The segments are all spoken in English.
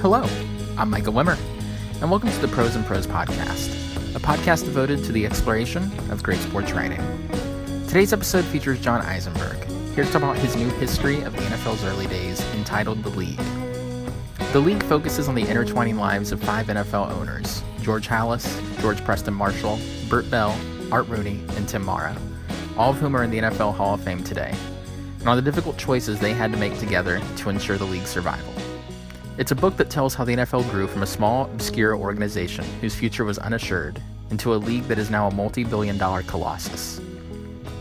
Hello, I'm Michael Wimmer, and welcome to the Pros and Pros podcast, a podcast devoted to the exploration of great sports writing. Today's episode features John Eisenberg, here to talk about his new history of the NFL's early days entitled The League. The League focuses on the intertwining lives of five NFL owners George Halas, George Preston Marshall, Bert Bell, Art Rooney, and Tim Mara, all of whom are in the NFL Hall of Fame today, and on the difficult choices they had to make together to ensure the league's survival. It's a book that tells how the NFL grew from a small, obscure organization whose future was unassured into a league that is now a multi billion dollar colossus.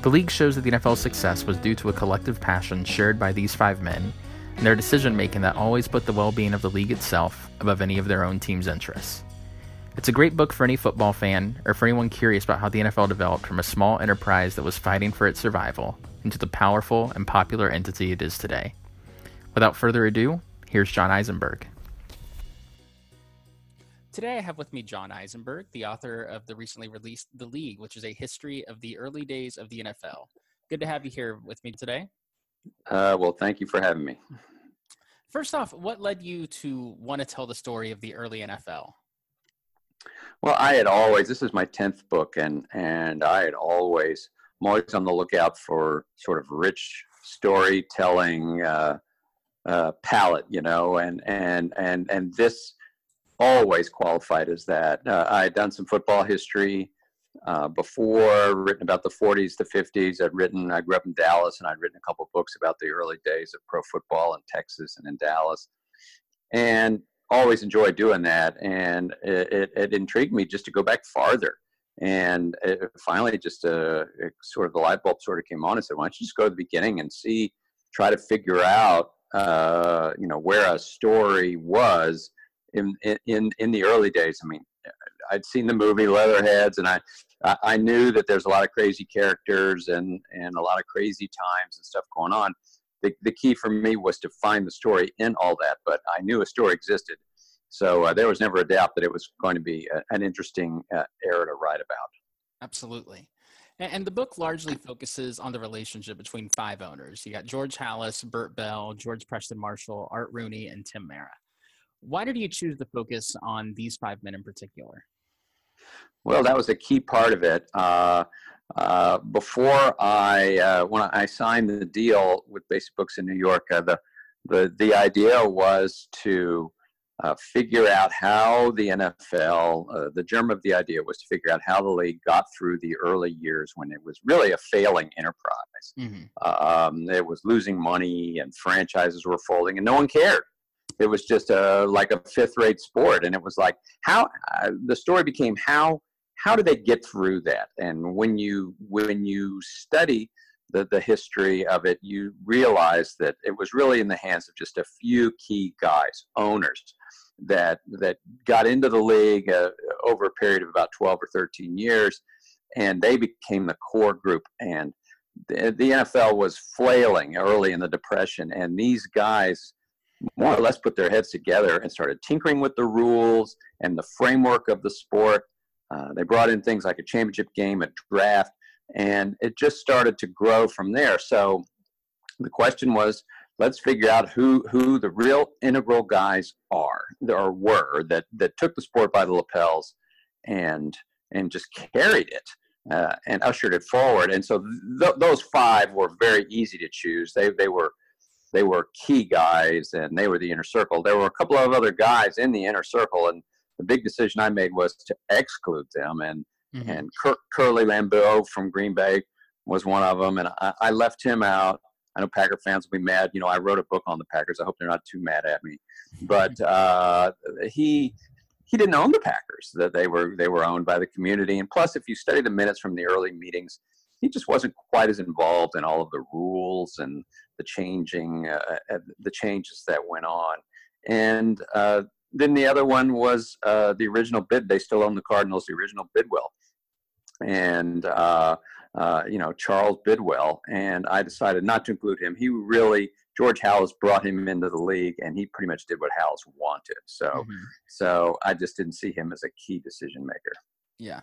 The league shows that the NFL's success was due to a collective passion shared by these five men and their decision making that always put the well being of the league itself above any of their own team's interests. It's a great book for any football fan or for anyone curious about how the NFL developed from a small enterprise that was fighting for its survival into the powerful and popular entity it is today. Without further ado, here's John Eisenberg. Today I have with me John Eisenberg, the author of the recently released The League, which is a history of the early days of the NFL. Good to have you here with me today. Uh, well, thank you for having me. First off, what led you to want to tell the story of the early NFL? Well, I had always this is my tenth book, and and I had always I'm always on the lookout for sort of rich storytelling uh, uh, palette, you know, and and and and this always qualified as that. Uh, I had done some football history uh, before, written about the 40s the 50s. I'd written. I grew up in Dallas, and I'd written a couple books about the early days of pro football in Texas and in Dallas, and always enjoyed doing that, and it, it, it, intrigued me just to go back farther. And it, finally, just uh, sort of the light bulb sort of came on and said, "Why don't you just go to the beginning and see, try to figure out, uh, you know, where a story was in in in the early days." I mean, I'd seen the movie Leatherheads, and I I knew that there's a lot of crazy characters and and a lot of crazy times and stuff going on the, the key for me was to find the story in all that, but I knew a story existed. So uh, there was never a doubt that it was going to be a, an interesting uh, era to write about. Absolutely. And, the book largely focuses on the relationship between five owners. You got George Halas, Bert Bell, George Preston Marshall, Art Rooney, and Tim Mara. Why did you choose to focus on these five men in particular? Well, that was a key part of it. Uh, uh, before I uh, when I signed the deal with Basic Books in New York, uh, the the the idea was to uh, figure out how the NFL. Uh, the germ of the idea was to figure out how the league got through the early years when it was really a failing enterprise. Mm-hmm. Um, it was losing money and franchises were folding, and no one cared. It was just a like a fifth rate sport, and it was like how the story became how how do they get through that? And when you when you study the, the history of it, you realize that it was really in the hands of just a few key guys, owners, that that got into the league uh, over a period of about 12 or 13 years, and they became the core group. And the, the NFL was flailing early in the depression, and these guys more or less put their heads together and started tinkering with the rules and the framework of the sport uh, they brought in things like a championship game, a draft, and it just started to grow from there. So the question was, let's figure out who who the real integral guys are or were that that took the sport by the lapels and and just carried it uh, and ushered it forward. And so th- those five were very easy to choose. They they were they were key guys and they were the inner circle. There were a couple of other guys in the inner circle and the big decision I made was to exclude them. And mm-hmm. and Cur- Curly Lambeau from Green Bay was one of them, and I, I, left him out. I know Packer fans will be mad. You know, I wrote a book on the Packers. I hope they're not too mad at me. But uh, he he didn't own the Packers; that they were they were owned by the community. And plus, if you study the minutes from the early meetings, he just wasn't quite as involved in all of the rules and the changing uh, uh the changes that went on. And uh, then the other one was uh, the original bid. They still own the Cardinals, the original Bidwell, and uh, uh, you know Charles Bidwell. And I decided not to include him. He really George Halas brought him into the league, and he pretty much did what Halas wanted. So, mm-hmm. so I just didn't see him as a key decision maker. Yeah.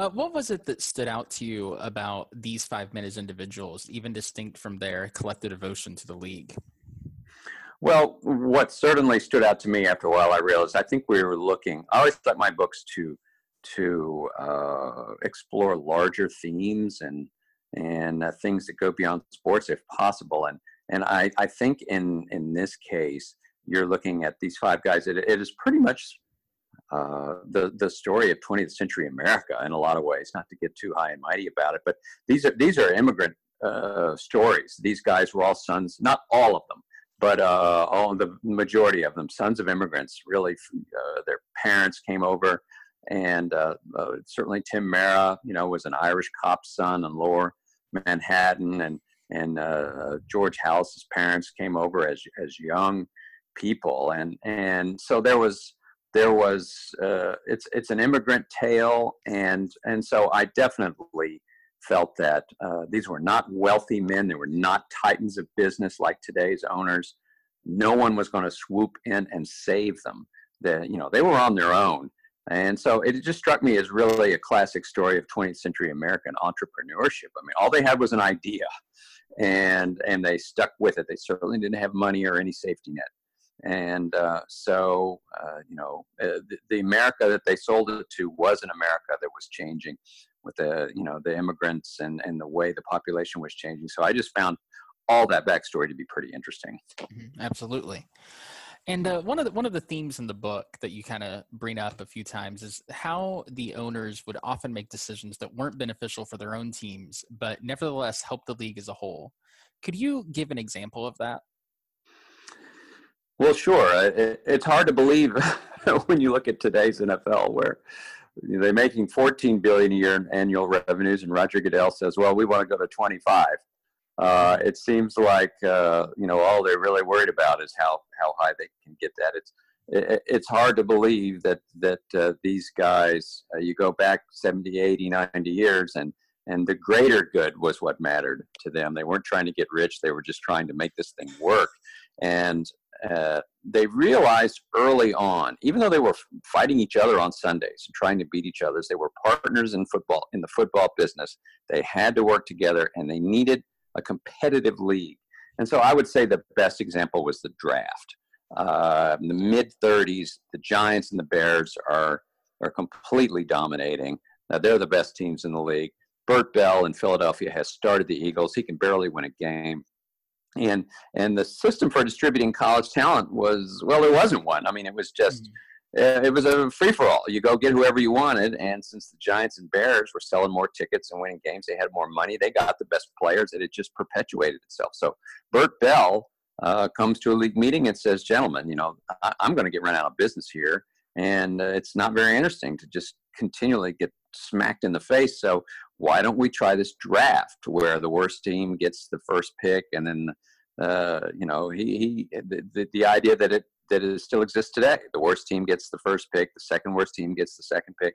Uh, what was it that stood out to you about these five men as individuals, even distinct from their collective devotion to the league? Well, what certainly stood out to me after a while, I realized I think we were looking. I always thought my books to to uh, explore larger themes and and uh, things that go beyond sports if possible. And and I, I think in in this case, you're looking at these five guys. It, it is pretty much uh, the the story of 20th century America in a lot of ways. Not to get too high and mighty about it, but these are these are immigrant uh, stories. These guys were all sons, not all of them, but uh, all the majority of them, sons of immigrants. Really, uh, their parents came over, and uh, uh, certainly Tim Mara, you know, was an Irish cop's son in Lower Manhattan, and and uh, George Halas's parents came over as as young people, and and so there was there was uh, it's it's an immigrant tale, and and so I definitely felt that uh, these were not wealthy men. They were not titans of business like today's owners. No one was going to swoop in and save them. The, you know, they were on their own. And so it just struck me as really a classic story of 20th century American entrepreneurship. I mean, all they had was an idea and, and they stuck with it. They certainly didn't have money or any safety net. And uh, so, uh, you know, uh, the, the America that they sold it to was an America that was changing with the you know the immigrants and and the way the population was changing. So I just found all that backstory to be pretty interesting. Mm-hmm. Absolutely. And uh, one of the one of the themes in the book that you kind of bring up a few times is how the owners would often make decisions that weren't beneficial for their own teams, but nevertheless help the league as a whole. Could you give an example of that? Well, sure. It, it's hard to believe when you look at today's NFL, where they're making 14 billion a year in annual revenues, and Roger Goodell says, "Well, we want to go to 25." Uh, it seems like uh, you know all they're really worried about is how how high they can get that. It's it, it's hard to believe that that uh, these guys uh, you go back 70, 80, 90 years and and the greater good was what mattered to them. They weren't trying to get rich; they were just trying to make this thing work. And uh, they realized early on, even though they were fighting each other on Sundays and trying to beat each other, they were partners in football in the football business. They had to work together, and they needed a competitive league. And so, I would say the best example was the draft. Uh, in the mid 30s, the Giants and the Bears are are completely dominating. Now they're the best teams in the league. Bert Bell in Philadelphia has started the Eagles. He can barely win a game and and the system for distributing college talent was well there wasn't one i mean it was just mm-hmm. Uh, it was a free for all you go get whoever you wanted and since the giants and bears were selling more tickets and winning games they had more money they got the best players and it just perpetuated itself. So bert bell uh, comes to a league meeting and says gentlemen you know I- i'm going to get run out of business here and uh, it's not very interesting to just continually get smacked in the face. So why don't we try this draft where the worst team gets the first pick and then uh, you know he, he the, the idea that it that it still exists today. The worst team gets the first pick the second worst team gets the second pick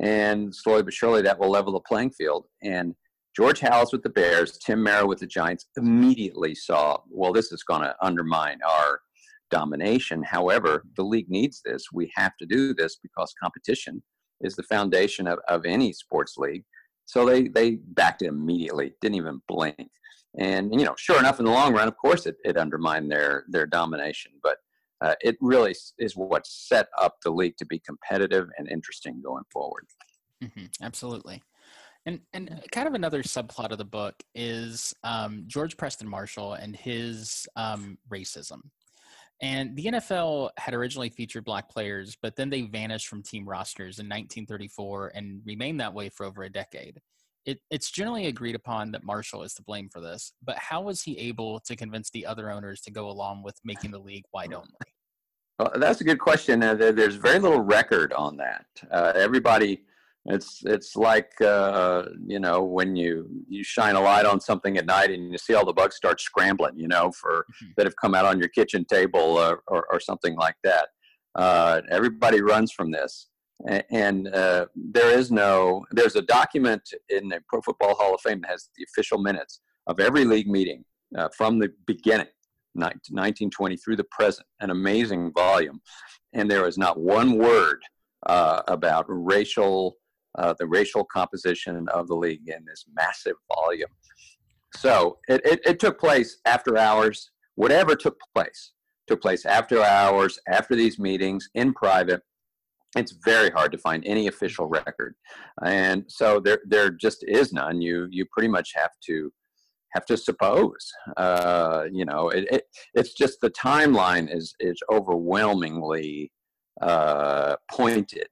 and slowly but surely that will level the playing field. And george halas with the bears tim mara with the giants immediately saw well this is going to undermine our domination. However the league needs this. We have to do this because competition is the foundation of, of any sports league. So they they backed it immediately, didn't even blink. And you know, sure enough, in the long run, of course, it, it undermined their their domination. But uh, it really is what set up the league to be competitive and interesting going forward. Mm-hmm, absolutely. And and kind of another subplot of the book is um, George Preston Marshall and his um, racism. And the NFL had originally featured black players, but then they vanished from team rosters in 1934 and remained that way for over a decade. It, it's generally agreed upon that Marshall is to blame for this, but how was he able to convince the other owners to go along with making the league white only? Well, that's a good question. Uh, there's very little record on that. Uh, everybody it's it's like uh, you know when you you shine a light on something at night and you see all the bugs start scrambling, you know, for mm-hmm. that have come out on your kitchen table uh, or or something like that. Uh, everybody runs from this, and uh, there is no. There's a document in the Pro Football Hall of Fame that has the official minutes of every league meeting uh, from the beginning, 1920 through the present, an amazing volume, and there is not one word uh, about racial uh, the racial composition of the league in this massive volume. So it, it, it, took place after hours. Whatever took place took place after hours, after these meetings, in private. It's very hard to find any official record, and so there there just is none. You you pretty much have to have to suppose. Uh, you know, it, it, it's just the timeline is is overwhelmingly uh, pointed.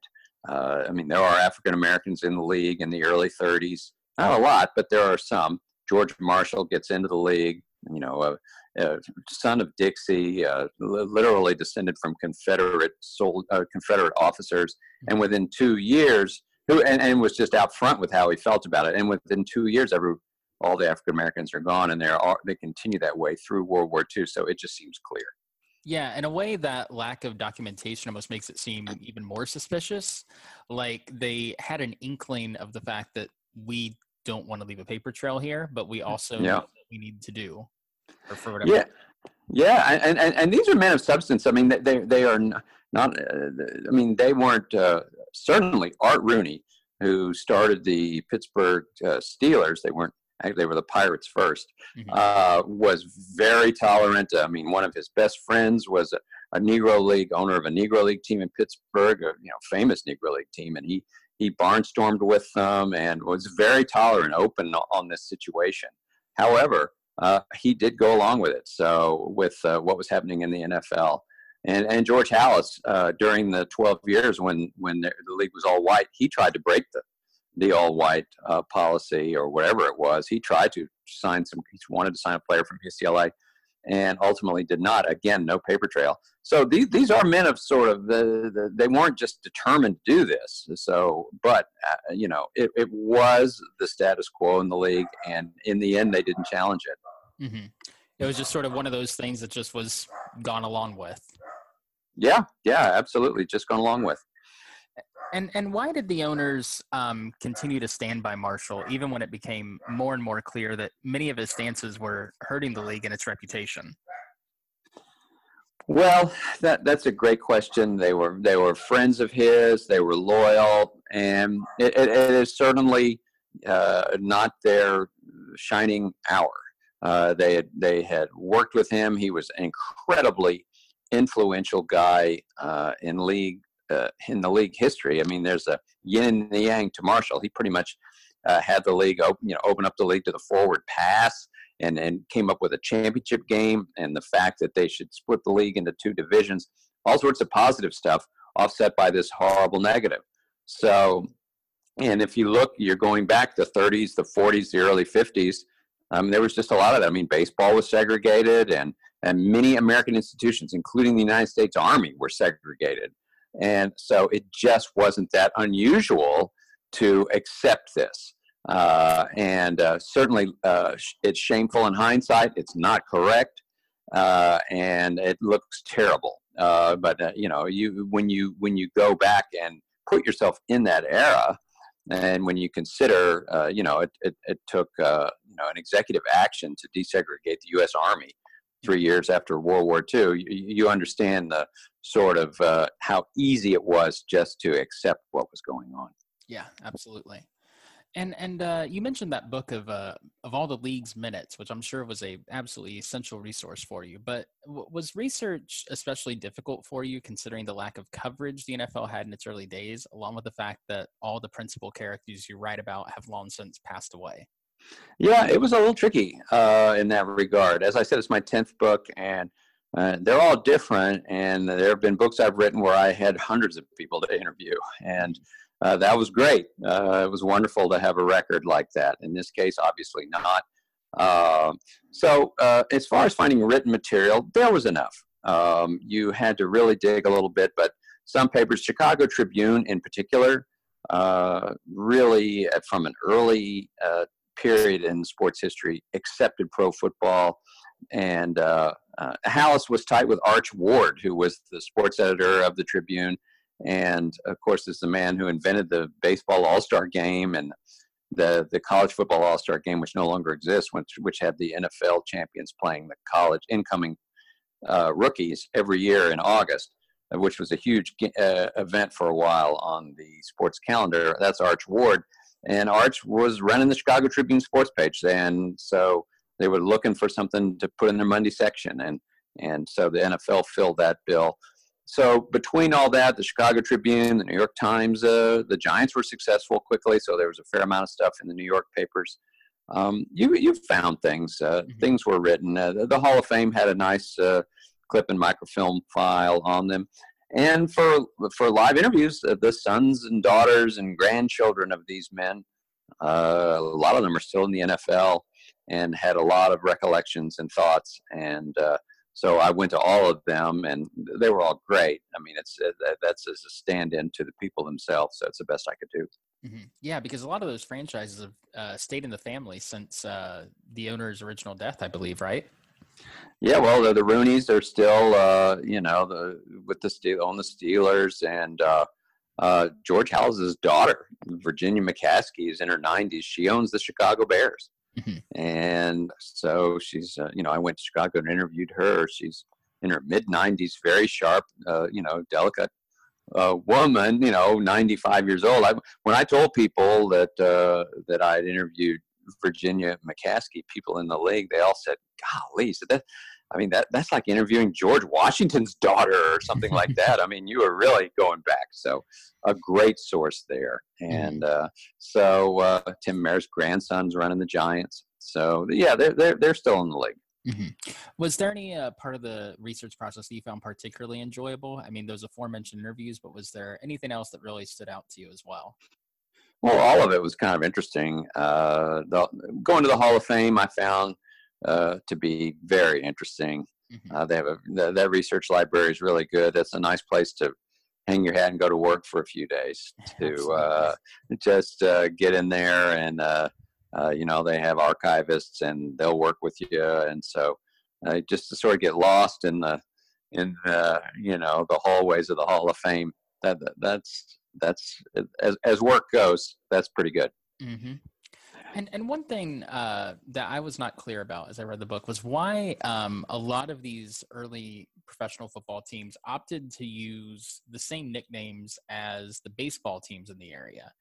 Uh, I mean, there are African Americans in the league in the early 30s. Not a lot, but there are some. George Marshall gets into the league. You know, a, a son of Dixie, uh, literally descended from Confederate sold, uh, Confederate officers, and mm-hmm. within two years, who and, and was just out front with how he felt about it. And within two years, every all the African Americans are gone, and they are they continue that way through World War II. So it just seems clear. Yeah, in a way, that lack of documentation almost makes it seem even more suspicious. Like they had an inkling of the fact that we don't want to leave a paper trail here, but we also yeah. we need to do, or for whatever. Yeah, yeah, and, and and these are men of substance. I mean, they they are not. Uh, I mean, they weren't uh, certainly Art Rooney, who started the Pittsburgh uh, Steelers. They weren't they were the Pirates 1st mm-hmm. uh, was very tolerant. I mean, one of his best friends was a, a, Negro League owner of a Negro League team in Pittsburgh, a you know famous Negro League team, and he he barnstormed with them and was very tolerant, open on this situation. However, uh, he did go along with it. So with uh, what was happening in the NFL. And, and George Halas, uh, during the 12 years when, when the, the league was all white, he tried to break the, the all white uh, policy or whatever it was. He tried to sign some, he wanted to sign a player from UCLA and ultimately did not. Again, no paper trail. So these, these are men of sort of, the, the they weren't just determined to do this. So, but, uh, you know, it, it was the status quo in the league. And in the end, they didn't challenge it. Mm-hmm. It was just sort of one of those things that just was gone along with. Yeah, yeah, absolutely. Just gone along with. And and why did the owners um, continue to stand by Marshall even when it became more and more clear that many of his stances were hurting the league and its reputation? Well, that that's a great question. They were they were friends of his. They were loyal, and it, it, it is certainly uh, not their shining hour. Uh, they had they had worked with him. He was an incredibly influential guy uh, in league uh, in the league history. I mean, there's a yin and yang to Marshall. He pretty much uh, had the league open, you know, open up the league to the forward pass, and and came up with a championship game. And the fact that they should split the league into two divisions, all sorts of positive stuff, offset by this horrible negative. So, and if you look, you're going back the 30s, the 40s, the early 50s. Um, there was just a lot of that. I mean, baseball was segregated, and and many American institutions, including the United States Army, were segregated. And so it just wasn't that unusual to accept this. Uh, and uh, certainly uh, it's shameful in hindsight. It's not correct. Uh, and it looks terrible. Uh, but uh, you know, you when you when you go back and put yourself in that era, and when you consider, you know, it, it, it took you know an executive action to desegregate the U.S. Army three years after World War II, you, you understand the sort of uh, how easy it was just to accept what was going on. Yeah, absolutely. And and uh, you mentioned that book of uh, of all the league's minutes, which I'm sure was a absolutely essential resource for you. But w- was research especially difficult for you, considering the lack of coverage the NFL had in its early days, along with the fact that all the principal characters you write about have long since passed away? Yeah, it was a little tricky uh, in that regard. As I said, it's my tenth book, and uh, they're all different. And there have been books I've written where I had hundreds of people to interview, and uh, that was great. Uh, it was wonderful to have a record like that. In this case, obviously not. Um, so, uh, as far as finding written material, there was enough. Um, you had to really dig a little bit, but some papers, Chicago Tribune in particular, uh, really from an early uh, period in sports history accepted pro football. And uh, uh, Halas was tight with Arch Ward, who was the sports editor of the Tribune, and of course is the man who invented the baseball All Star Game and the the college football All Star Game, which no longer exists, which which had the NFL champions playing the college incoming uh, rookies every year in August, uh, which was a huge uh, event for a while on the sports calendar. That's Arch Ward and Arch was running the Chicago Tribune sports page, and so they were looking for something to put in their Monday section, and and so the NFL filled that bill. So between all that, the Chicago Tribune, the New York Times, uh, the Giants were successful quickly, so there was a fair amount of stuff in the New York papers. Um, you you found things. Uh, mm-hmm. Things were written. Uh, the, the, Hall of Fame had a nice uh, clip and microfilm file on them. And for for live interviews, uh, the sons and daughters and grandchildren of these men, uh, a lot of them are still in the NFL and had a lot of recollections and thoughts. And uh, so I went to all of them, and they were all great. I mean, it's uh, that's as a stand-in to the people themselves. So it's the best I could do. Mm-hmm. Yeah, because a lot of those franchises have uh, stayed in the family since uh, the owner's original death, I believe, right? Yeah, well, the, the Rooneys are still, uh, you know, the with the steel on the Steelers, and uh, uh, George Halas's daughter, Virginia McCaskey, is in her 90s. She owns the Chicago Bears, mm-hmm. and so she's, uh, you know, I went to Chicago and interviewed her. She's in her mid 90s, very sharp, uh, you know, delicate uh, woman, you know, 95 years old. I, when I told people that uh, that I had interviewed Virginia McCaskey, people in the league, they all said, "Golly, so that." I mean, that that's like interviewing George Washington's daughter or something like that. I mean, you were really going back. So, a great source there. And uh, so, uh, Tim Mara's grandson's running the Giants. So, yeah, they're they're they're still in the league. Mm-hmm. Was there any uh, part of the research process that you found particularly enjoyable? I mean, those aforementioned interviews, but was there anything else that really stood out to you as well? Well, all of it was kind of interesting. Uh, the, going to the Hall of Fame, I found uh, to be very interesting. Mm-hmm. Uh, they have a the, that research library is really good. That's a nice place to hang your hat and go to work for a few days to uh, just uh, get in there and uh, uh, you know they have archivists and they'll work with you and so uh, just to sort of get lost in the in the you know the hallways of the Hall of Fame that, that that's that's as as work goes that's pretty good. Mm-hmm. And and one thing uh, that I was not clear about as I read the book was why um, a lot of these early professional football teams opted to use the same nicknames as the baseball teams in the area,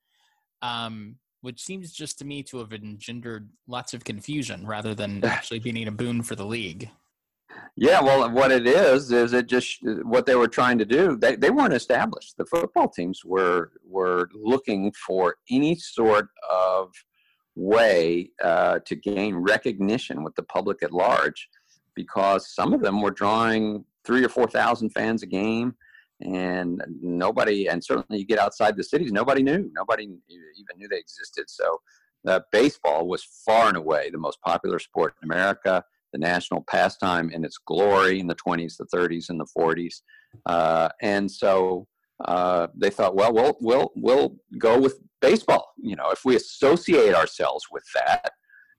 um, which seems just to me to have engendered lots of confusion rather than actually being a boon for the league. Yeah, well, what it is is it just what they were trying to do. They they weren't established. The football teams were were looking for any sort of way uh, to gain recognition with the public at large because some of them were drawing three or four thousand fans a game and nobody and certainly you get outside the cities nobody knew nobody even knew they existed. So uh, baseball was far and away the most popular sport in america. The national pastime in its glory in the 20s the 30s and the 40s uh, and so uh, they thought, well, we'll we'll we'll go with baseball. You know, if we associate ourselves with that,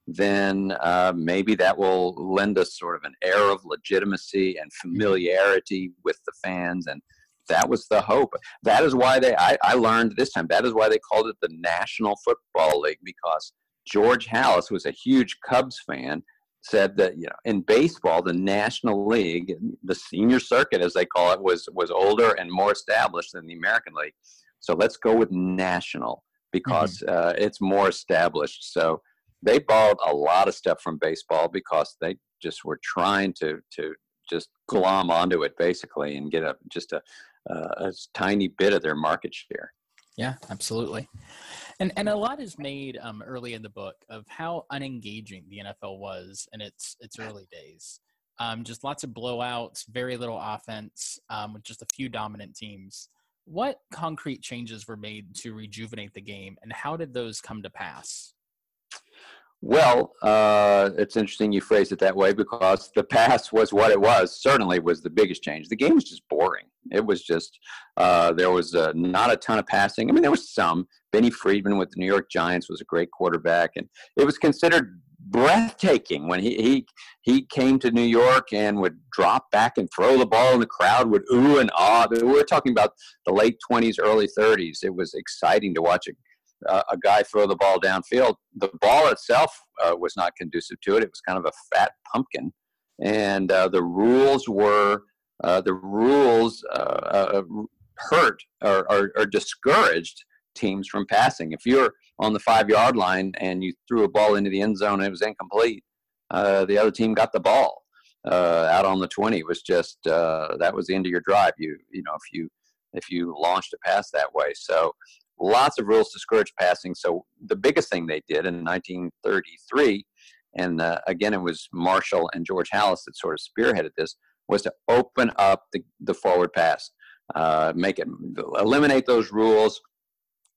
then uh, maybe that will lend us sort of an air of legitimacy and familiarity with the fans. And that was the hope. That is why they. I, I learned this time. That is why they called it the National Football League because George Halas was a huge Cubs fan said that you know in baseball the national league the senior circuit as they call it was was older and more established than the american league so let's go with national because mm-hmm. uh, it's more established so they borrowed a lot of stuff from baseball because they just were trying to to just glom onto it basically and get a just a, a tiny bit of their market share yeah absolutely and and a lot is made um, early in the book of how unengaging the NFL was in its its early days. Um, just lots of blowouts, very little offense, um, with just a few dominant teams. What concrete changes were made to rejuvenate the game, and how did those come to pass? Well, uh, it's interesting you phrase it that way because the pass was what it was. Certainly, was the biggest change. The game was just boring. It was just uh, there was uh, not a ton of passing. I mean, there was some. Benny Friedman with the New York Giants was a great quarterback, and it was considered breathtaking when he he he came to New York and would drop back and throw the ball, and the crowd would ooh and ah. We were talking about the late twenties, early thirties. It was exciting to watch a, a guy throw the ball downfield. The ball itself uh, was not conducive to it. It was kind of a fat pumpkin, and uh, the rules were uh, the rules uh, uh, hurt or, or, or, discouraged teams from passing. If you're on the five yard line and you threw a ball into the end zone and it was incomplete, uh, the other team got the ball. uh, out on the 20 was just uh, that was the end of your drive. You you know if you if you launched a pass that way. So lots of rules discourage passing. So the biggest thing they did in 1933, and uh, again it was Marshall and George Halas that sort of spearheaded this, was to open up the, the forward pass, uh, make it eliminate those rules.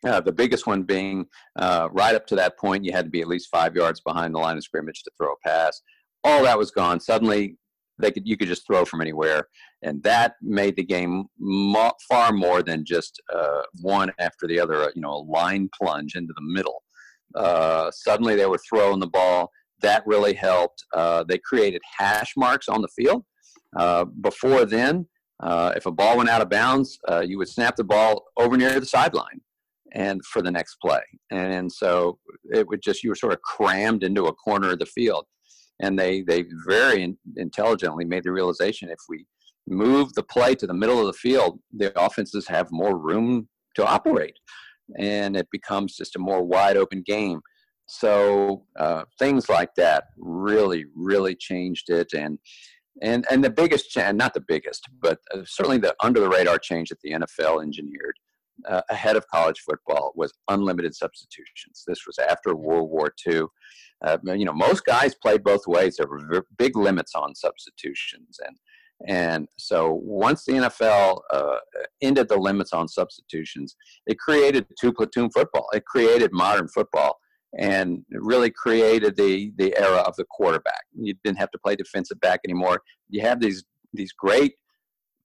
Uh, the biggest one being uh, right up to that point, you had to be at least five yards behind the line of scrimmage to throw a pass. All that was gone. Suddenly, they could you could just throw from anywhere, and that made the game mo- far more than just uh, one after the other. You know, a line plunge into the middle. Uh, suddenly, they were throwing the ball. That really helped. Uh, they created hash marks on the field. Before then, if a ball went out of bounds, you would snap the ball over near the sideline and for the next play. And so it would just you were sort of crammed into a corner of the field and they they very in, intelligently made the realization if we move the play to the middle of the field, the offenses have more room to operate, and it becomes just a more wide open game. So uh, things like that really really changed it, and and and the biggest change, not the biggest, but uh, certainly the under the radar change that the NFL engineered. Uh, ahead of college football was unlimited substitutions. This was after World War II uh, you know, most guys played both ways. There were big limits on substitutions, and and so once the NFL uh, ended the limits on substitutions, it created two platoon football. It created modern football, and it really created the the era of the quarterback. You didn't have to play defensive back anymore. You have these these great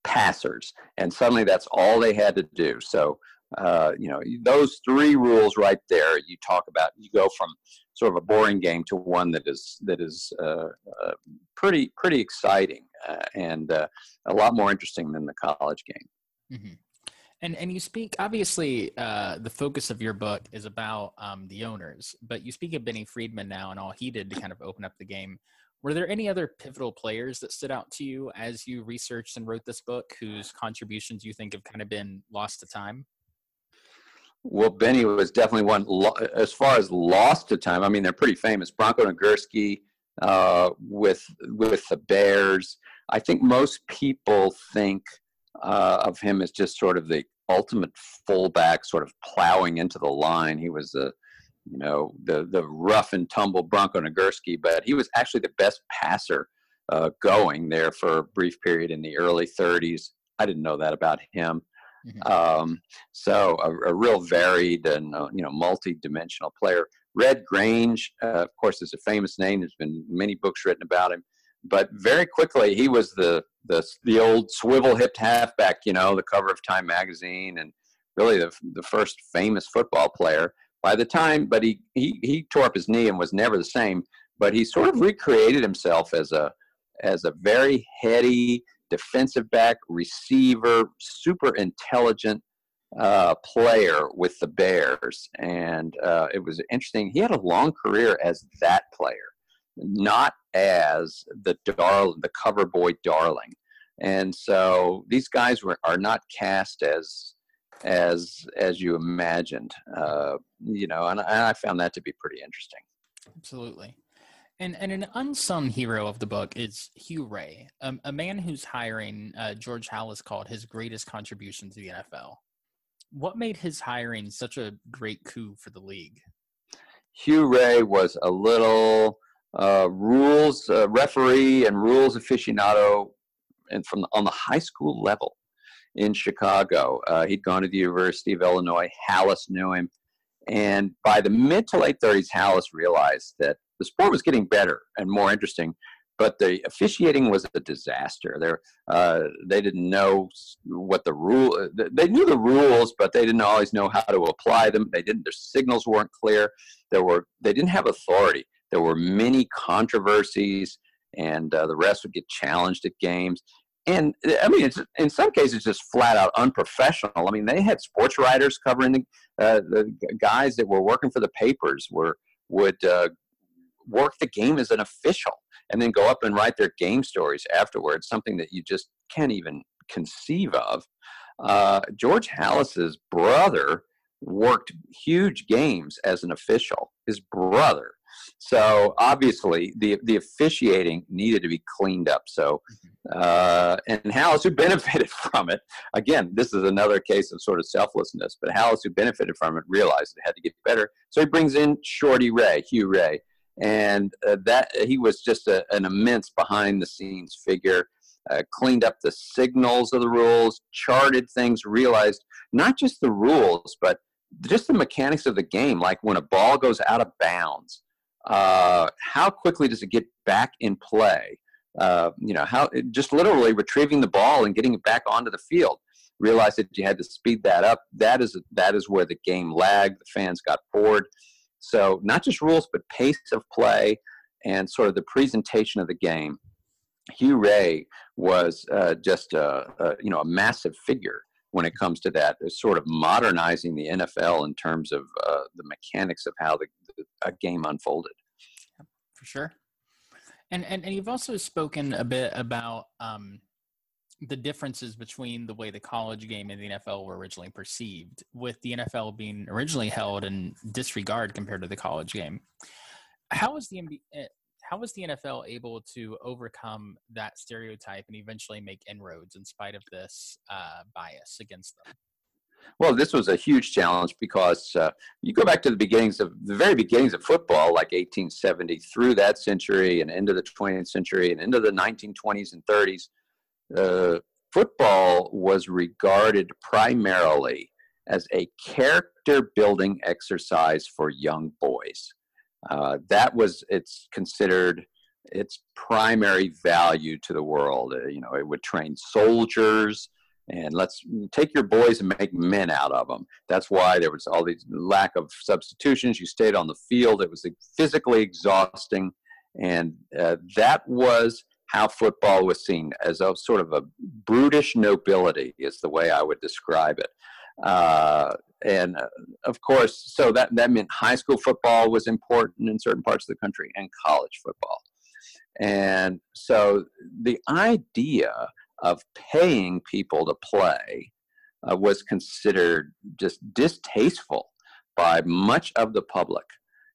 passers, and suddenly that's all they had to do. So uh, you know those three rules right there. You talk about you go from sort of a boring game to one that is that is uh, uh, pretty pretty exciting uh, and uh, a lot more interesting than the college game. Mm-hmm. And and you speak obviously uh, the focus of your book is about um, the owners, but you speak of Benny Friedman now and all he did to kind of open up the game. Were there any other pivotal players that stood out to you as you researched and wrote this book whose contributions you think have kind of been lost to time? Well, Benny was definitely one. As far as lost to time, I mean, they're pretty famous. Bronco Nagurski uh, with with the Bears. I think most people think uh, of him as just sort of the ultimate fullback, sort of plowing into the line. He was the, you know, the the rough and tumble Bronco Nagurski, but he was actually the best passer uh, going there for a brief period in the early 30s. I didn't know that about him. Mm-hmm. Um, so a, a, real varied and uh, you know multi-dimensional player. Red Grange, uh, of course, is a famous name. There's been many books written about him, but very quickly he was the the the old swivel-hipped halfback. You know, the cover of Time magazine, and really the the first famous football player. By the time, but he he he tore up his knee and was never the same. But he sort of recreated himself as a as a very heady, defensive back, receiver, super intelligent uh, player with the Bears. And uh, it was interesting. He had a long career as that player, not as the darling, the cover boy darling. And so these guys were are not cast as as as you imagined, uh, you know, and, and I found that to be pretty interesting. Absolutely. And and an unsung hero of the book is Hugh Ray, um, a man whose hiring uh, George Halas called his greatest contribution to the NFL. What made his hiring such a great coup for the league? Hugh Ray was a little uh, rules uh, referee and rules aficionado, and from on the high school level in Chicago. Uh, he'd gone to the University of Illinois. Halas knew him, and by the mid to late 30s, Halas realized that the sport was getting better and more interesting, but the officiating was a disaster. There, uh, they didn't know what the rule. They knew the rules, but they didn't always know how to apply them. They didn't. Their signals weren't clear. There were. They didn't have authority. There were many controversies, and uh, the rest would get challenged at games. And I mean, it's in some cases just flat out unprofessional. I mean, they had sports writers covering the, uh, the guys that were working for the papers were would uh, work the game as an official and then go up and write their game stories afterwards, something that you just can't even conceive of. Uh, George Halas's brother worked huge games as an official. His brother, So obviously, the the officiating needed to be cleaned up. So, uh, and Halas, who benefited from it, again, this is another case of sort of selflessness. But Halas, who benefited from it, realized it had to get better. So he brings in Shorty Ray, Hugh Ray, and uh, that he was just a, an immense behind the scenes figure. Uh, cleaned up the signals of the rules, charted things, realized not just the rules, but just the mechanics of the game. Like when a ball goes out of bounds, uh, how quickly does it get back in play? Uh, you know, how just literally retrieving the ball and getting it back onto the field. Realized that you had to speed that up. That is that is where the game lagged. The fans got bored. So not just rules, but pace of play and sort of the presentation of the game. Hugh Ray was uh, just a, a, you know a massive figure when it comes to that, sort of modernizing the NFL in terms of uh, the mechanics of how the, the, a game unfolded. For sure. And, and, and you've also spoken a bit about um, the differences between the way the college game and the NFL were originally perceived, with the NFL being originally held in disregard compared to the college game. How was the NBA, how was the NFL able to overcome that stereotype and eventually make inroads in spite of this uh, bias against them? Well, this was a huge challenge because uh, you go back to the beginnings of the very beginnings of football, like 1870 through that century and into the 20th century and into the 1920s and 30s. Uh, football was regarded primarily as a character building exercise for young boys. Uh, that was it's considered its primary value to the world. Uh, you know, it would train soldiers and let's take your boys and make men out of them. That's why there was all these lack of substitutions. You stayed on the field. It was physically exhausting, and uh, that was how football was seen as a sort of a brutish nobility is the way I would describe it. Uh, and uh, of course, so that, that meant high school football was important in certain parts of the country and college football. And so the idea of paying people to play uh, was considered just distasteful by much of the public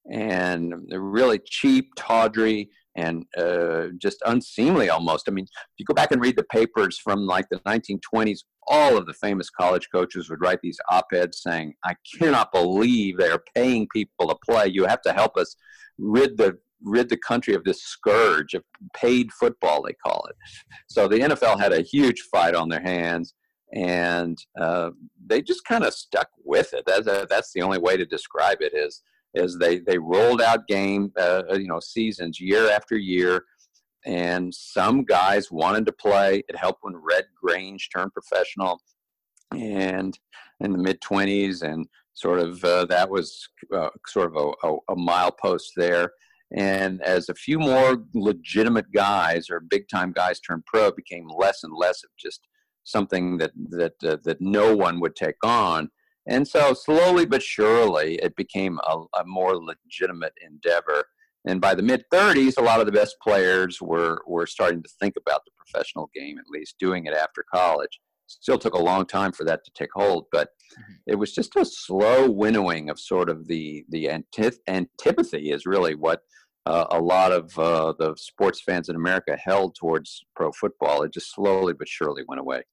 and really cheap, tawdry, and uh, just unseemly almost. I mean, if you go back and read the papers from like the 1920s, all of the famous college coaches would write these op-eds saying, "I cannot believe they are paying people to play. You have to help us rid the rid the country of this scourge of paid football, they call it." So the NFL had a huge fight on their hands, and uh, they just kind of stuck with it. That's a, that's the only way to describe it. Is is they they rolled out game uh, you know seasons year after year and some guys wanted to play. It helped when Red Grange turned professional, and in the mid 20s, and sort of uh, that was uh, sort of a, a, a milepost there. And as a few more legitimate guys or big time guys turned pro, it became less and less of just something that that uh, that no one would take on. And so slowly but surely, it became a, a more legitimate endeavor and by the mid 30s, a lot of the best players were, were starting to think about the professional game, at least doing it after college. Still took a long time for that to take hold, but mm-hmm. it was just a slow winnowing of sort of the, the antith- antipathy, is really what uh, a lot of uh, the sports fans in America held towards pro football. It just slowly but surely went away.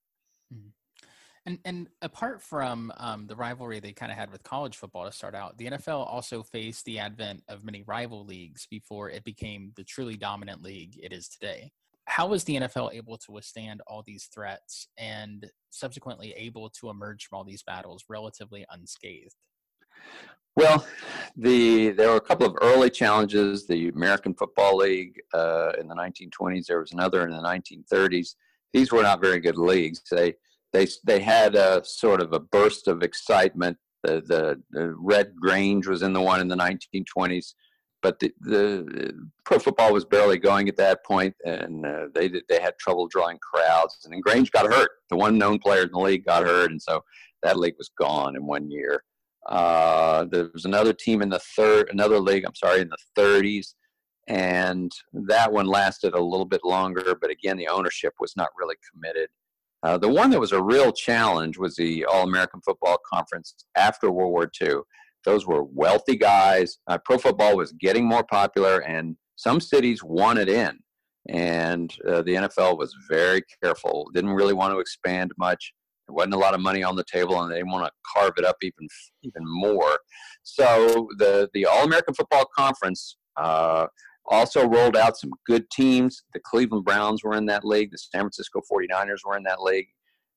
And and apart from um, the rivalry they kind of had with college football to start out, the NFL also faced the advent of many rival leagues before it became the truly dominant league it is today. How was the NFL able to withstand all these threats and subsequently able to emerge from all these battles relatively unscathed? Well, the there were a couple of early challenges. The American Football League uh, in the 1920s. There was another in the 1930s. These were not very good leagues. They they they had a sort of a burst of excitement. The, the, the Red Grange was in the one in the 1920s, but the, the pro football was barely going at that point, and uh, they they had trouble drawing crowds. And then Grange got hurt. The one known player in the league got hurt, and so that league was gone in one year. Uh, there was another team in the third, another league. I'm sorry, in the 30s, and that one lasted a little bit longer. But again, the ownership was not really committed. Uh, the one that was a real challenge was the All American Football Conference after World War II. Those were wealthy guys. Uh, pro football was getting more popular, and some cities wanted in. And uh, the NFL was very careful, didn't really want to expand much. There wasn't a lot of money on the table, and they didn't want to carve it up even even more. So the the All American Football Conference uh, also rolled out some good teams. The Cleveland Browns were in that league. The San Francisco 49ers were in that league.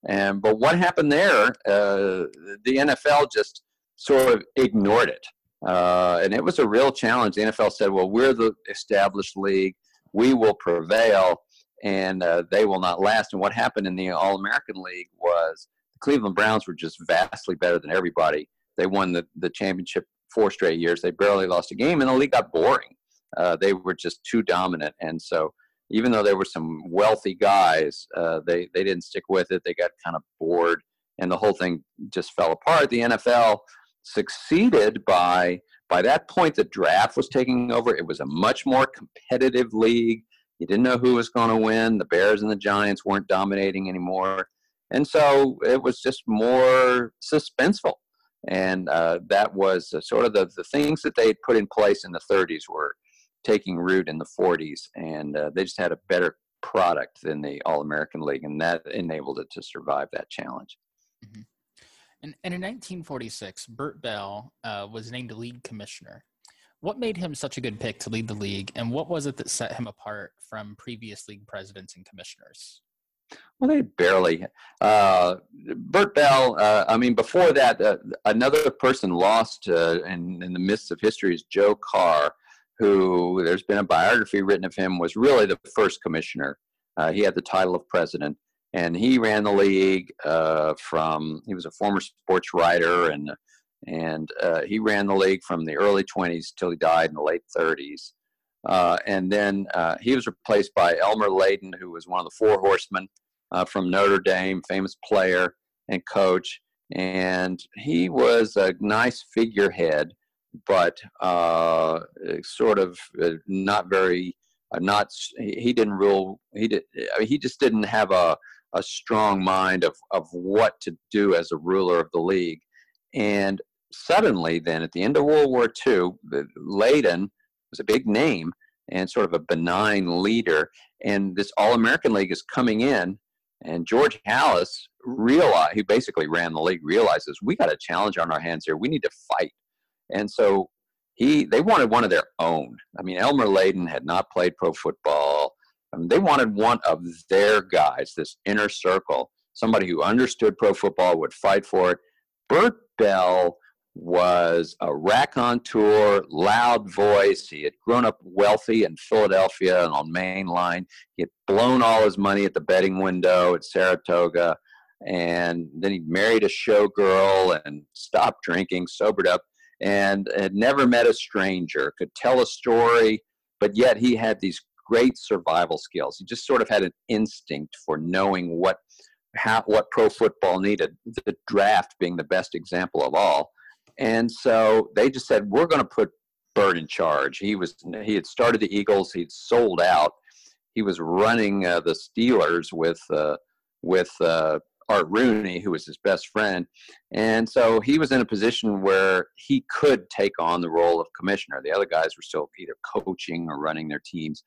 And but what happened there? Uh, the NFL just sort of ignored it, uh, and it was a real challenge. The NFL said, "Well, we're the established league. We will prevail." and uh, they will not last. And what happened in the All American League was the Cleveland Browns were just vastly better than everybody. They won the, the championship four straight years. They barely lost a game, and the league got boring. Uh, they were just too dominant. And so, even though there were some wealthy guys, uh, they, they didn't stick with it. They got kind of bored, and the whole thing just fell apart. The NFL succeeded by by that point the draft was taking over. It was a much more competitive league. You didn't know who was going to win. The bears and the giants weren't dominating anymore. And so it was just more suspenseful. And uh, that was uh, sort of the, the things that they had put in place in the 30s were taking root in the 40s and uh, they just had a better product than the all-american league and that enabled it to survive that challenge. Mm-hmm. And, and in 1946, Bert Bell uh, was named league commissioner. What made him such a good pick to lead the league, and what was it that set him apart from previous league presidents and commissioners? Well, they barely. Uh, Bert Bell, uh, I mean, before that, uh, another person lost uh, in, in the midst of history is Joe Carr, who there's been a biography written of him, was really the first commissioner. Uh, he had the title of president and he ran the league uh, from. He was a former sports writer, and and uh, he ran the league from the early 20s till he died in the late 30s. Uh, and then uh, he was replaced by Elmer Layden, who was one of the four horsemen uh, from Notre Dame, famous player and coach. And he was a nice figurehead, but uh, sort of not very. not he didn't rule. He did. I mean, he just didn't have a a strong mind of, of what to do as a ruler of the league. And suddenly, then, at the end of World War II, Layden was a big name and sort of a benign leader. And this All American League is coming in, and George Halas realized, he basically ran the league, realizes we got a challenge on our hands here. We need to fight. And so he, they wanted one of their own. I mean, Elmer Layden had not played pro football. I mean, they wanted one of their guys, this inner circle, somebody who understood pro football, would fight for it. Bert Bell was a raconteur, loud voice. He had grown up wealthy in Philadelphia and on Main Line. He had blown all his money at the betting window at Saratoga. And then he married a showgirl and stopped drinking, sobered up, and had never met a stranger, could tell a story, but yet he had these great survival skills. He just sort of had an instinct for knowing what how, what pro football needed. The draft being the best example of all. And so they just said, "We're going to put Bert in charge." He was he had started the Eagles. He'd sold out. He was running uh, the Steelers with uh, with uh, Art Rooney, who was his best friend. And so he was in a position where he could take on the role of commissioner. The other guys were still either coaching or running their teams.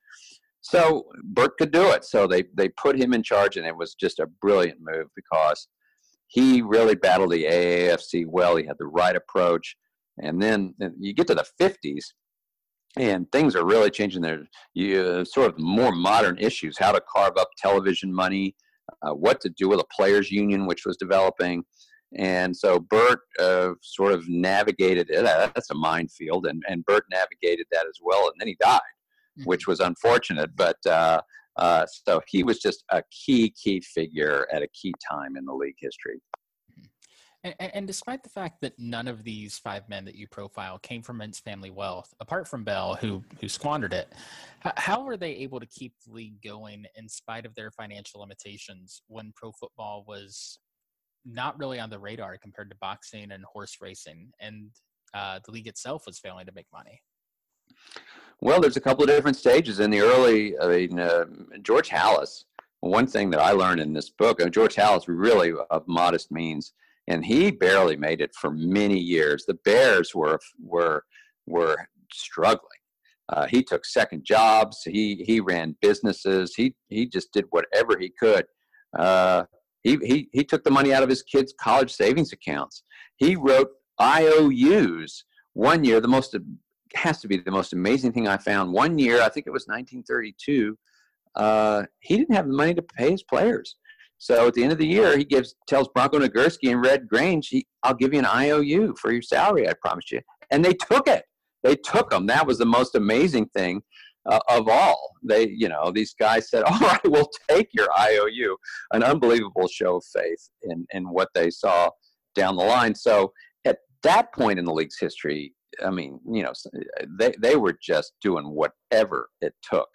So Bert could do it. So they, they put him in charge, and it was just a brilliant move because he really battled the AAFC well. He had the right approach. And then you get to the 50s, and things are really changing there. You uh, sort of more modern issues, how to carve up television money, uh, what to do with a players union, which was developing. And so Bert uh, sort of navigated it. That's a minefield, and, and Bert navigated that as well. And then he died, mm-hmm. which was unfortunate. But uh, uh, so he was just a key, key figure at a key time in the league history. And, and, despite the fact that none of these five men that you profile came from immense family wealth, apart from Bell, who who squandered it, how were they able to keep the league going in spite of their financial limitations when pro football was not really on the radar compared to boxing and horse racing, and uh, the league itself was failing to make money? Well, there's a couple of different stages in the early. I mean, uh, George Halas. One thing that I learned in this book, and George Halas really of modest means and he barely made it for many years. The Bears were were were struggling. Uh, he took second jobs. He he ran businesses. He he just did whatever he could. Uh, he, he he took the money out of his kids' college savings accounts. He wrote IOUs one year. The most has to be the most amazing thing I found. One year, I think it was 1932. Uh, he didn't have the money to pay his players. So at the end of the year, he gives tells Bronco Nagurski and Red Grange, he, "I'll give you an IOU for your salary, I promise you." And they took it. They took them. That was the most amazing thing uh, of all. They, you know, these guys said, "All right, we'll take your IOU." An unbelievable show of faith in in what they saw down the line. So at that point in the league's history, I mean, you know, they they were just doing whatever it took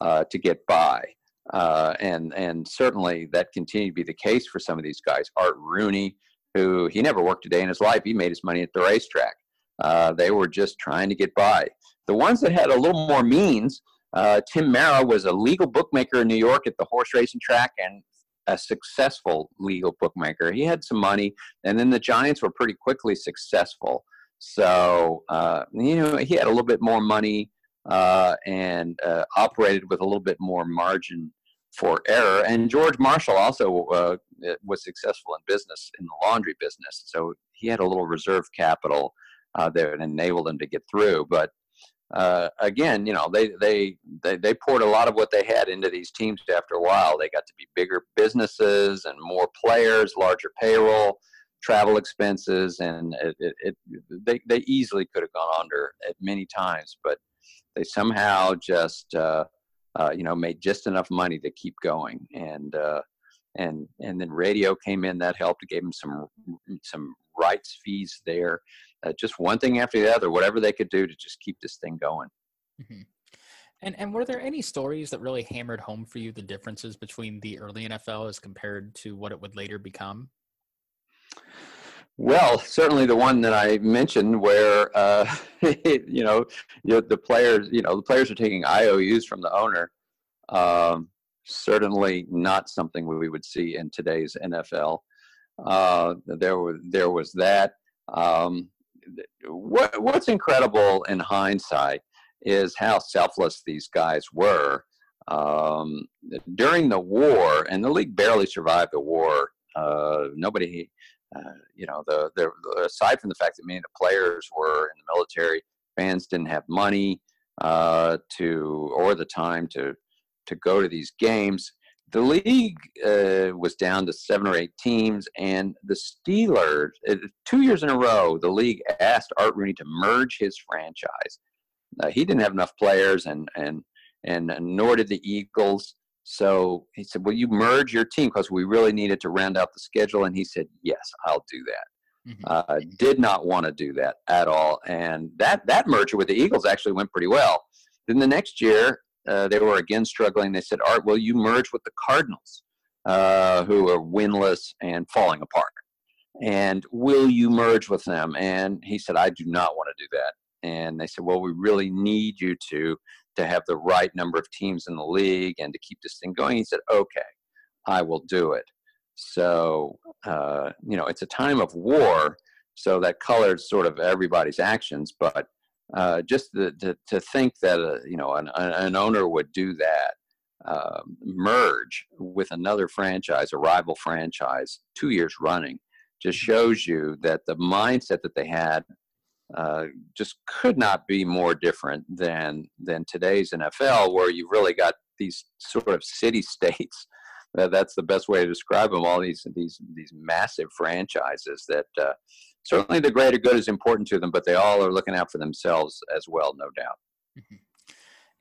uh, to get by. Uh, and and certainly that continued to be the case for some of these guys. Art Rooney, who he never worked a day in his life, he made his money at the racetrack. Uh, they were just trying to get by. The ones that had a little more means, uh, Tim Mara was a legal bookmaker in New York at the horse racing track and a successful legal bookmaker. He had some money, and then the Giants were pretty quickly successful. So uh, you know he had a little bit more money uh, and uh, operated with a little bit more margin for error. And George Marshall also uh, was successful in business in the laundry business, so he had a little reserve capital uh, that enabled him to get through. But uh, again, you know, they, they they they poured a lot of what they had into these teams. After a while, they got to be bigger businesses and more players, larger payroll, travel expenses, and it, it, it they they easily could have gone under at many times, but they somehow just uh, uh, you know made just enough money to keep going. And uh, and and then radio came in that helped gave them some some rights fees there. Uh, just one thing after the other whatever they could do to just keep this thing going. Mm-hmm. and and were there any stories that really hammered home for you the differences between the early NFL as compared to what it would later become well, certainly the one that I mentioned, where uh, you know the players, you know, the players are taking IOUs from the owner. Um, certainly not something we would see in today's NFL. Uh, there was there was that. Um, what, what's incredible in hindsight is how selfless these guys were um, during the war, and the league barely survived the war. Uh, nobody uh, you know, the, the, aside from the fact that many of the players were in the military, fans didn't have money uh, to or the time to to go to these games. The league uh, was down to seven or eight teams, and the Steelers, uh, two years in a row, the league asked Art Rooney to merge his franchise. Uh, he didn't have enough players, and and and nor did the Eagles. So he said, Will you merge your team? Because we really needed to round out the schedule. And he said, Yes, I'll do that. Mm-hmm. Uh, did not want to do that at all. And that, that merger with the Eagles actually went pretty well. Then the next year, uh, they were again struggling. They said, Art, will you merge with the Cardinals, uh, who are winless and falling apart? And will you merge with them? And he said, I do not want to do that. And they said, Well, we really need you to to have the right number of teams in the league and to keep this thing going. He said, okay, I will do it. So, uh, you know, it's a time of war, so that colors sort of everybody's actions. But uh, just the, to, to think that, uh, you know, an, an owner would do that, uh, merge with another franchise, a rival franchise, two years running, just shows you that the mindset that they had uh, just could not be more different than than today's NFL, where you've really got these sort of city states. That's the best way to describe them. All these these these massive franchises that uh, certainly the greater good is important to them, but they all are looking out for themselves as well, no doubt. Mm-hmm.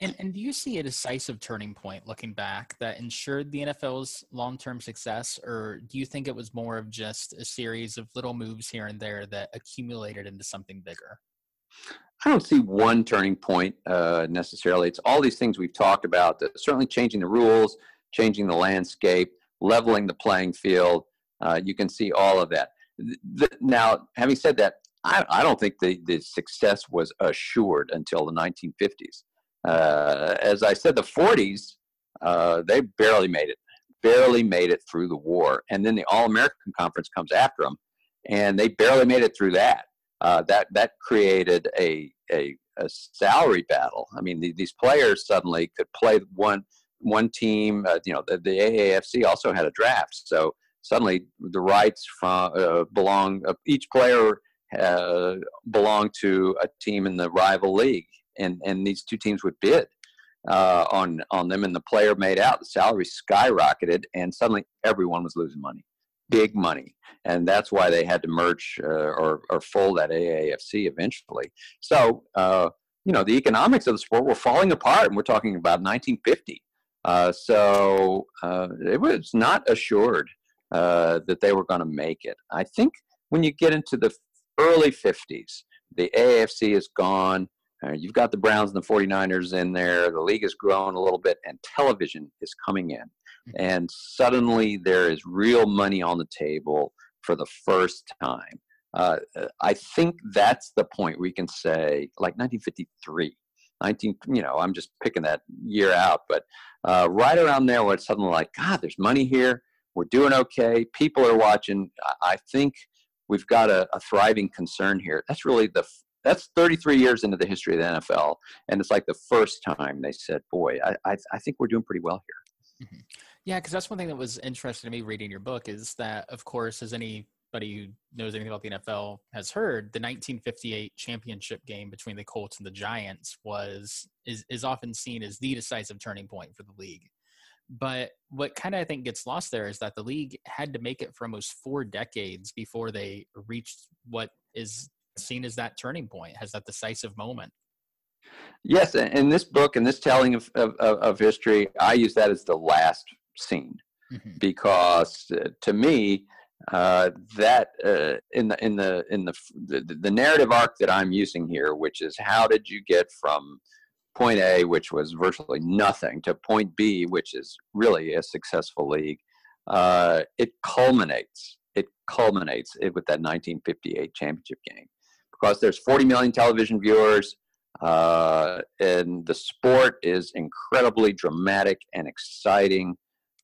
And and do you see a decisive turning point looking back that ensured the NFL's long term success, or do you think it was more of just a series of little moves here and there that accumulated into something bigger? I don't see one turning point uh, necessarily. It's all these things we've talked about. That certainly changing the rules, changing the landscape, leveling the playing field. Uh, you can see all of that. The, now, having said that, I, I don't think the, the success was assured until the 1950s uh, as I said, the 40s, uh, they barely made it, barely made it through the war. And then the All American Conference comes after them. and they barely made it through that. Uh, that that created a, a, a salary battle. I mean, the, these players suddenly could play one one team. Uh, you know, the, the, AAFC also had a draft, so suddenly the rights from uh, belong. Uh, each player belonged to a team in the rival league, and and these two teams would bid uh, on on them, and the player made out. The salary skyrocketed, and suddenly everyone was losing money, big money, and that's why they had to merge uh, or or fold that AAFC eventually. So uh, you know the economics of the sport were falling apart, and we're talking about 1950. Uh, so uh, it was not assured uh, that they were going to make it. I think when you get into the early 50s, the AFC is gone. Uh, you've got the Browns and the 49ers in there. The league has grown a little bit, and television is coming in. Mm-hmm. And suddenly there is real money on the table for the first time. Uh, I think that's the point we can say, like 1953, 19, you know, I'm just picking that year out, but uh, right around there where it's suddenly like, God, there's money here. We're doing okay. People are watching. I think we've got a, a thriving concern here. That's really the that's 33 years into the history of the NFL, and it's like the first time they said, "Boy, I I, I think we're doing pretty well here." Mm-hmm. Yeah, because that's one thing that was interesting to me reading your book is that, of course, as anybody who knows anything about the NFL has heard, the 1958 championship game between the Colts and the Giants was is is often seen as the decisive turning point for the league. But what kind of I think gets lost there is that the league had to make it for almost four decades before they reached what is seen as that turning point, has that decisive moment. Yes, in this book and this telling of, of, of history, I use that as the last scene mm-hmm. because uh, to me, uh, that uh, in the in the in the, the the narrative arc that I'm using here, which is how did you get from point A, which was virtually nothing, to point B, which is really a successful league, uh, it culminates. It culminates with that 1958 championship game because there's 40 million television viewers, uh, and the sport is incredibly dramatic and exciting,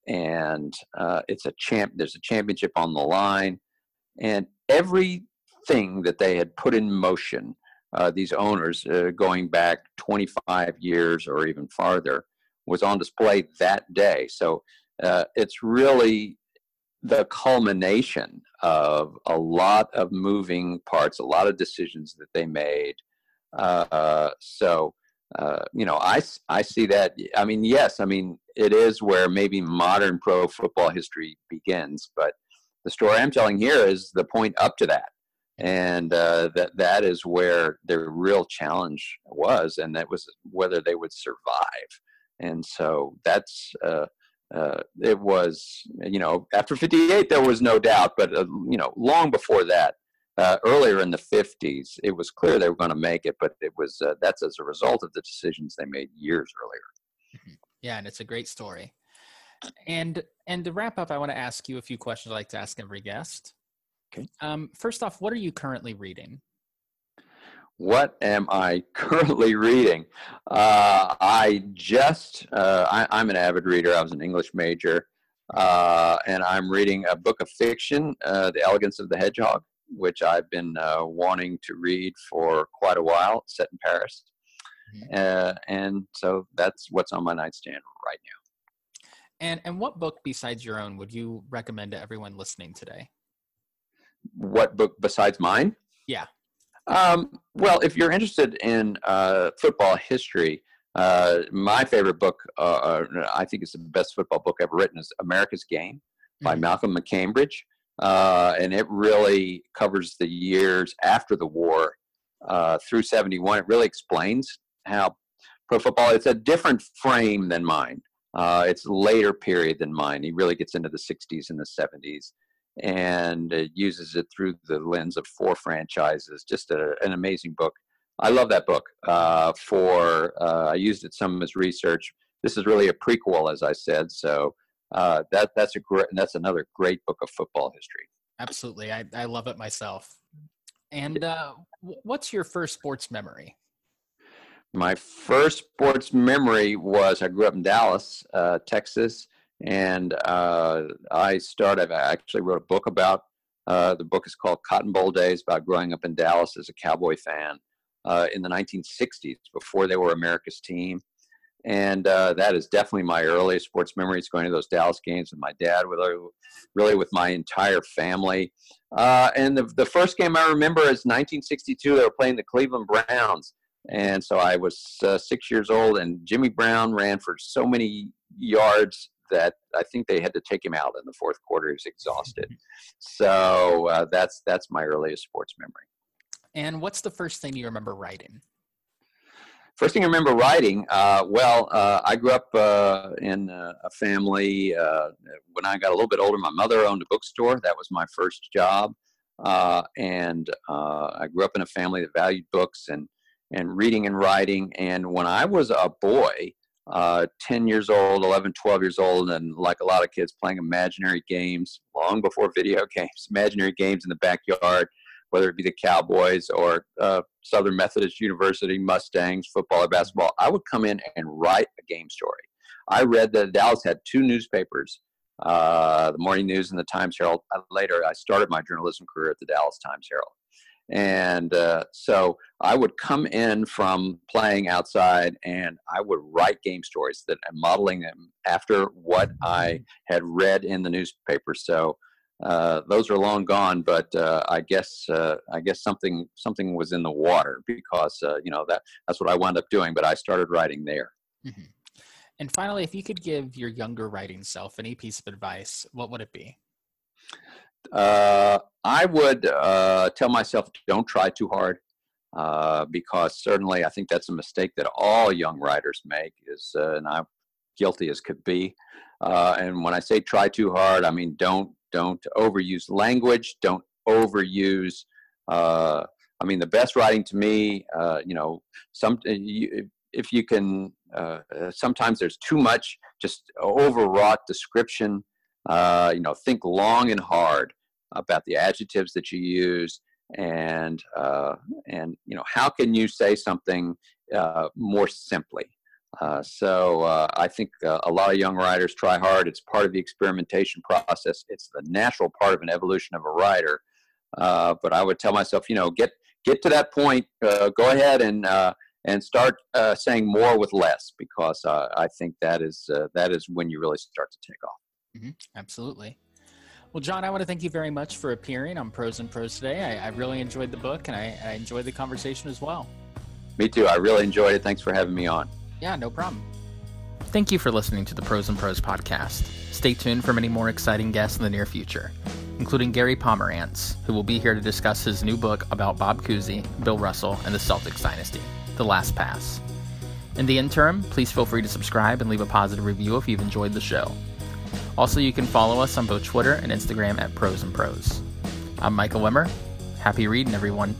and uh, it's a champ. There's a championship on the line, and everything that they had put in motion, uh, these owners uh, going back 25 years or even farther, was on display that day. So uh, it's really the culmination of a lot of moving parts, a lot of decisions that they made. Uh, so, uh, you know, I, I see that. I mean, yes, I mean, it is where maybe modern pro football history begins, but the story I'm telling here is the point up to that. And uh, that that is where the real challenge was, and that was whether they would survive. And so that's uh, it was, you know, after 58, there was no doubt, but, uh, you know, long before that, uh, earlier in the 50s, it was clear they were going to make it, but it was, uh, that's as a result of the decisions they made years earlier. Mm-hmm. Yeah, and it's a great story. And, and to wrap up, I want to ask you a few questions I like to ask every guest. Okay. Um, first off, what are you currently reading? What am I currently reading? Uh, I just, uh, I, am an avid reader. I was an English major, uh, and I'm reading a book of fiction, uh, The Elegance of the Hedgehog, which I've been uh, wanting to read for quite a while, set in Paris. Mm-hmm. Uh, and so that's what's on my nightstand right now. And, and what book besides your own would you recommend to everyone listening today? What book besides mine? Yeah. Um, well, if you're interested in uh, football history, uh, my favorite book, uh, uh, I think it's the best football book ever written, is America's Game by mm-hmm. Malcolm MacCambridge. Uh, and it really covers the years after the war uh, through 71. It really explains how pro football, it's a different frame than mine. it's a later period than mine. He really gets into the 60s and the 70s and it uses it through the lens of four franchises. Just a, an amazing book. I love that book. Uh, for uh, I used it some as research. This is really a prequel, as I said. So uh, that that's a great that's another great book of football history. Absolutely, I I love it myself. And uh, what's your first sports memory? My first sports memory was I grew up in Dallas, uh, Texas, and uh, I started. I actually wrote a book about Uh, the book is called Cotton Bowl Days about growing up in Dallas as a Cowboy fan uh, in the 1960s before they were America's team. And uh, that is definitely my earliest sports memories going to those Dallas games with my dad, with really with my entire family. Uh, and the, the first game I remember is 1962. They were playing the Cleveland Browns. And so I was uh, six years old, and Jimmy Brown ran for so many yards that I think they had to take him out in the fourth quarter. He was exhausted. So uh, that's that's my earliest sports memory. And what's the first thing you remember writing? First thing I remember writing, uh, well, uh, I grew up uh, in a family. Uh, when I got a little bit older, my mother owned a bookstore. That was my first job. Uh, and uh, I grew up in a family that valued books and, and reading and writing. And when I was a boy, 10 years old, 11, 12 years old, and like a lot of kids playing imaginary games long before video games, imaginary games in the backyard whether it be the Cowboys or uh, Southern Methodist University Mustangs, football or basketball, I would come in and write a game story. I read that Dallas had two newspapers, uh, the Morning News and the Times Herald. Uh, later, I started my journalism career at the Dallas Times Herald. And uh, so I would come in from playing outside and I would write game stories that I'm modeling them after what I had read in the newspaper. So uh, those are long gone, but uh, I guess uh, I guess something something was in the water because uh, you know that that's what I wound up doing. But I started writing there. Mm-hmm. And finally, if you could give your younger writing self any piece of advice, what would it be? Uh, I would tell myself don't try too hard. because certainly, I think that's a mistake that all young writers make. Is and I'm guilty as could be. and when I say try too hard, I mean don't don't overuse language. Don't overuse. Uh, I mean, the best writing to me, uh, you know, some if you can. Uh, sometimes there's too much just overwrought description. Uh, you know, think long and hard about the adjectives that you use, and uh, and you know, how can you say something uh, more simply? Uh, so uh, I think uh, a lot of young writers try hard. It's part of the experimentation process. It's the natural part of an evolution of a writer. But I would tell myself, you know, get get to that point. Go ahead and and start saying more with less, because I think that is that is when you really start to take off. Mm-hmm. Absolutely. Well, John, I want to thank you very much for appearing on Pros and Pros today. I, I really enjoyed the book, and I, I enjoyed the conversation as well. Me too. I really enjoyed it. Thanks for having me on. Yeah, no problem. Thank you for listening to the Pros and Pros podcast. Stay tuned for many more exciting guests in the near future, including Gary Pomerantz, who will be here to discuss his new book about Bob Cousy, Bill Russell, and the Celtics dynasty, The Last Pass. In the interim, please feel free to subscribe and leave a positive review if you've enjoyed the show. Also, you can follow us on both Twitter and Instagram at Pros and Pros. I'm Michael Wimmer. Happy reading, everyone.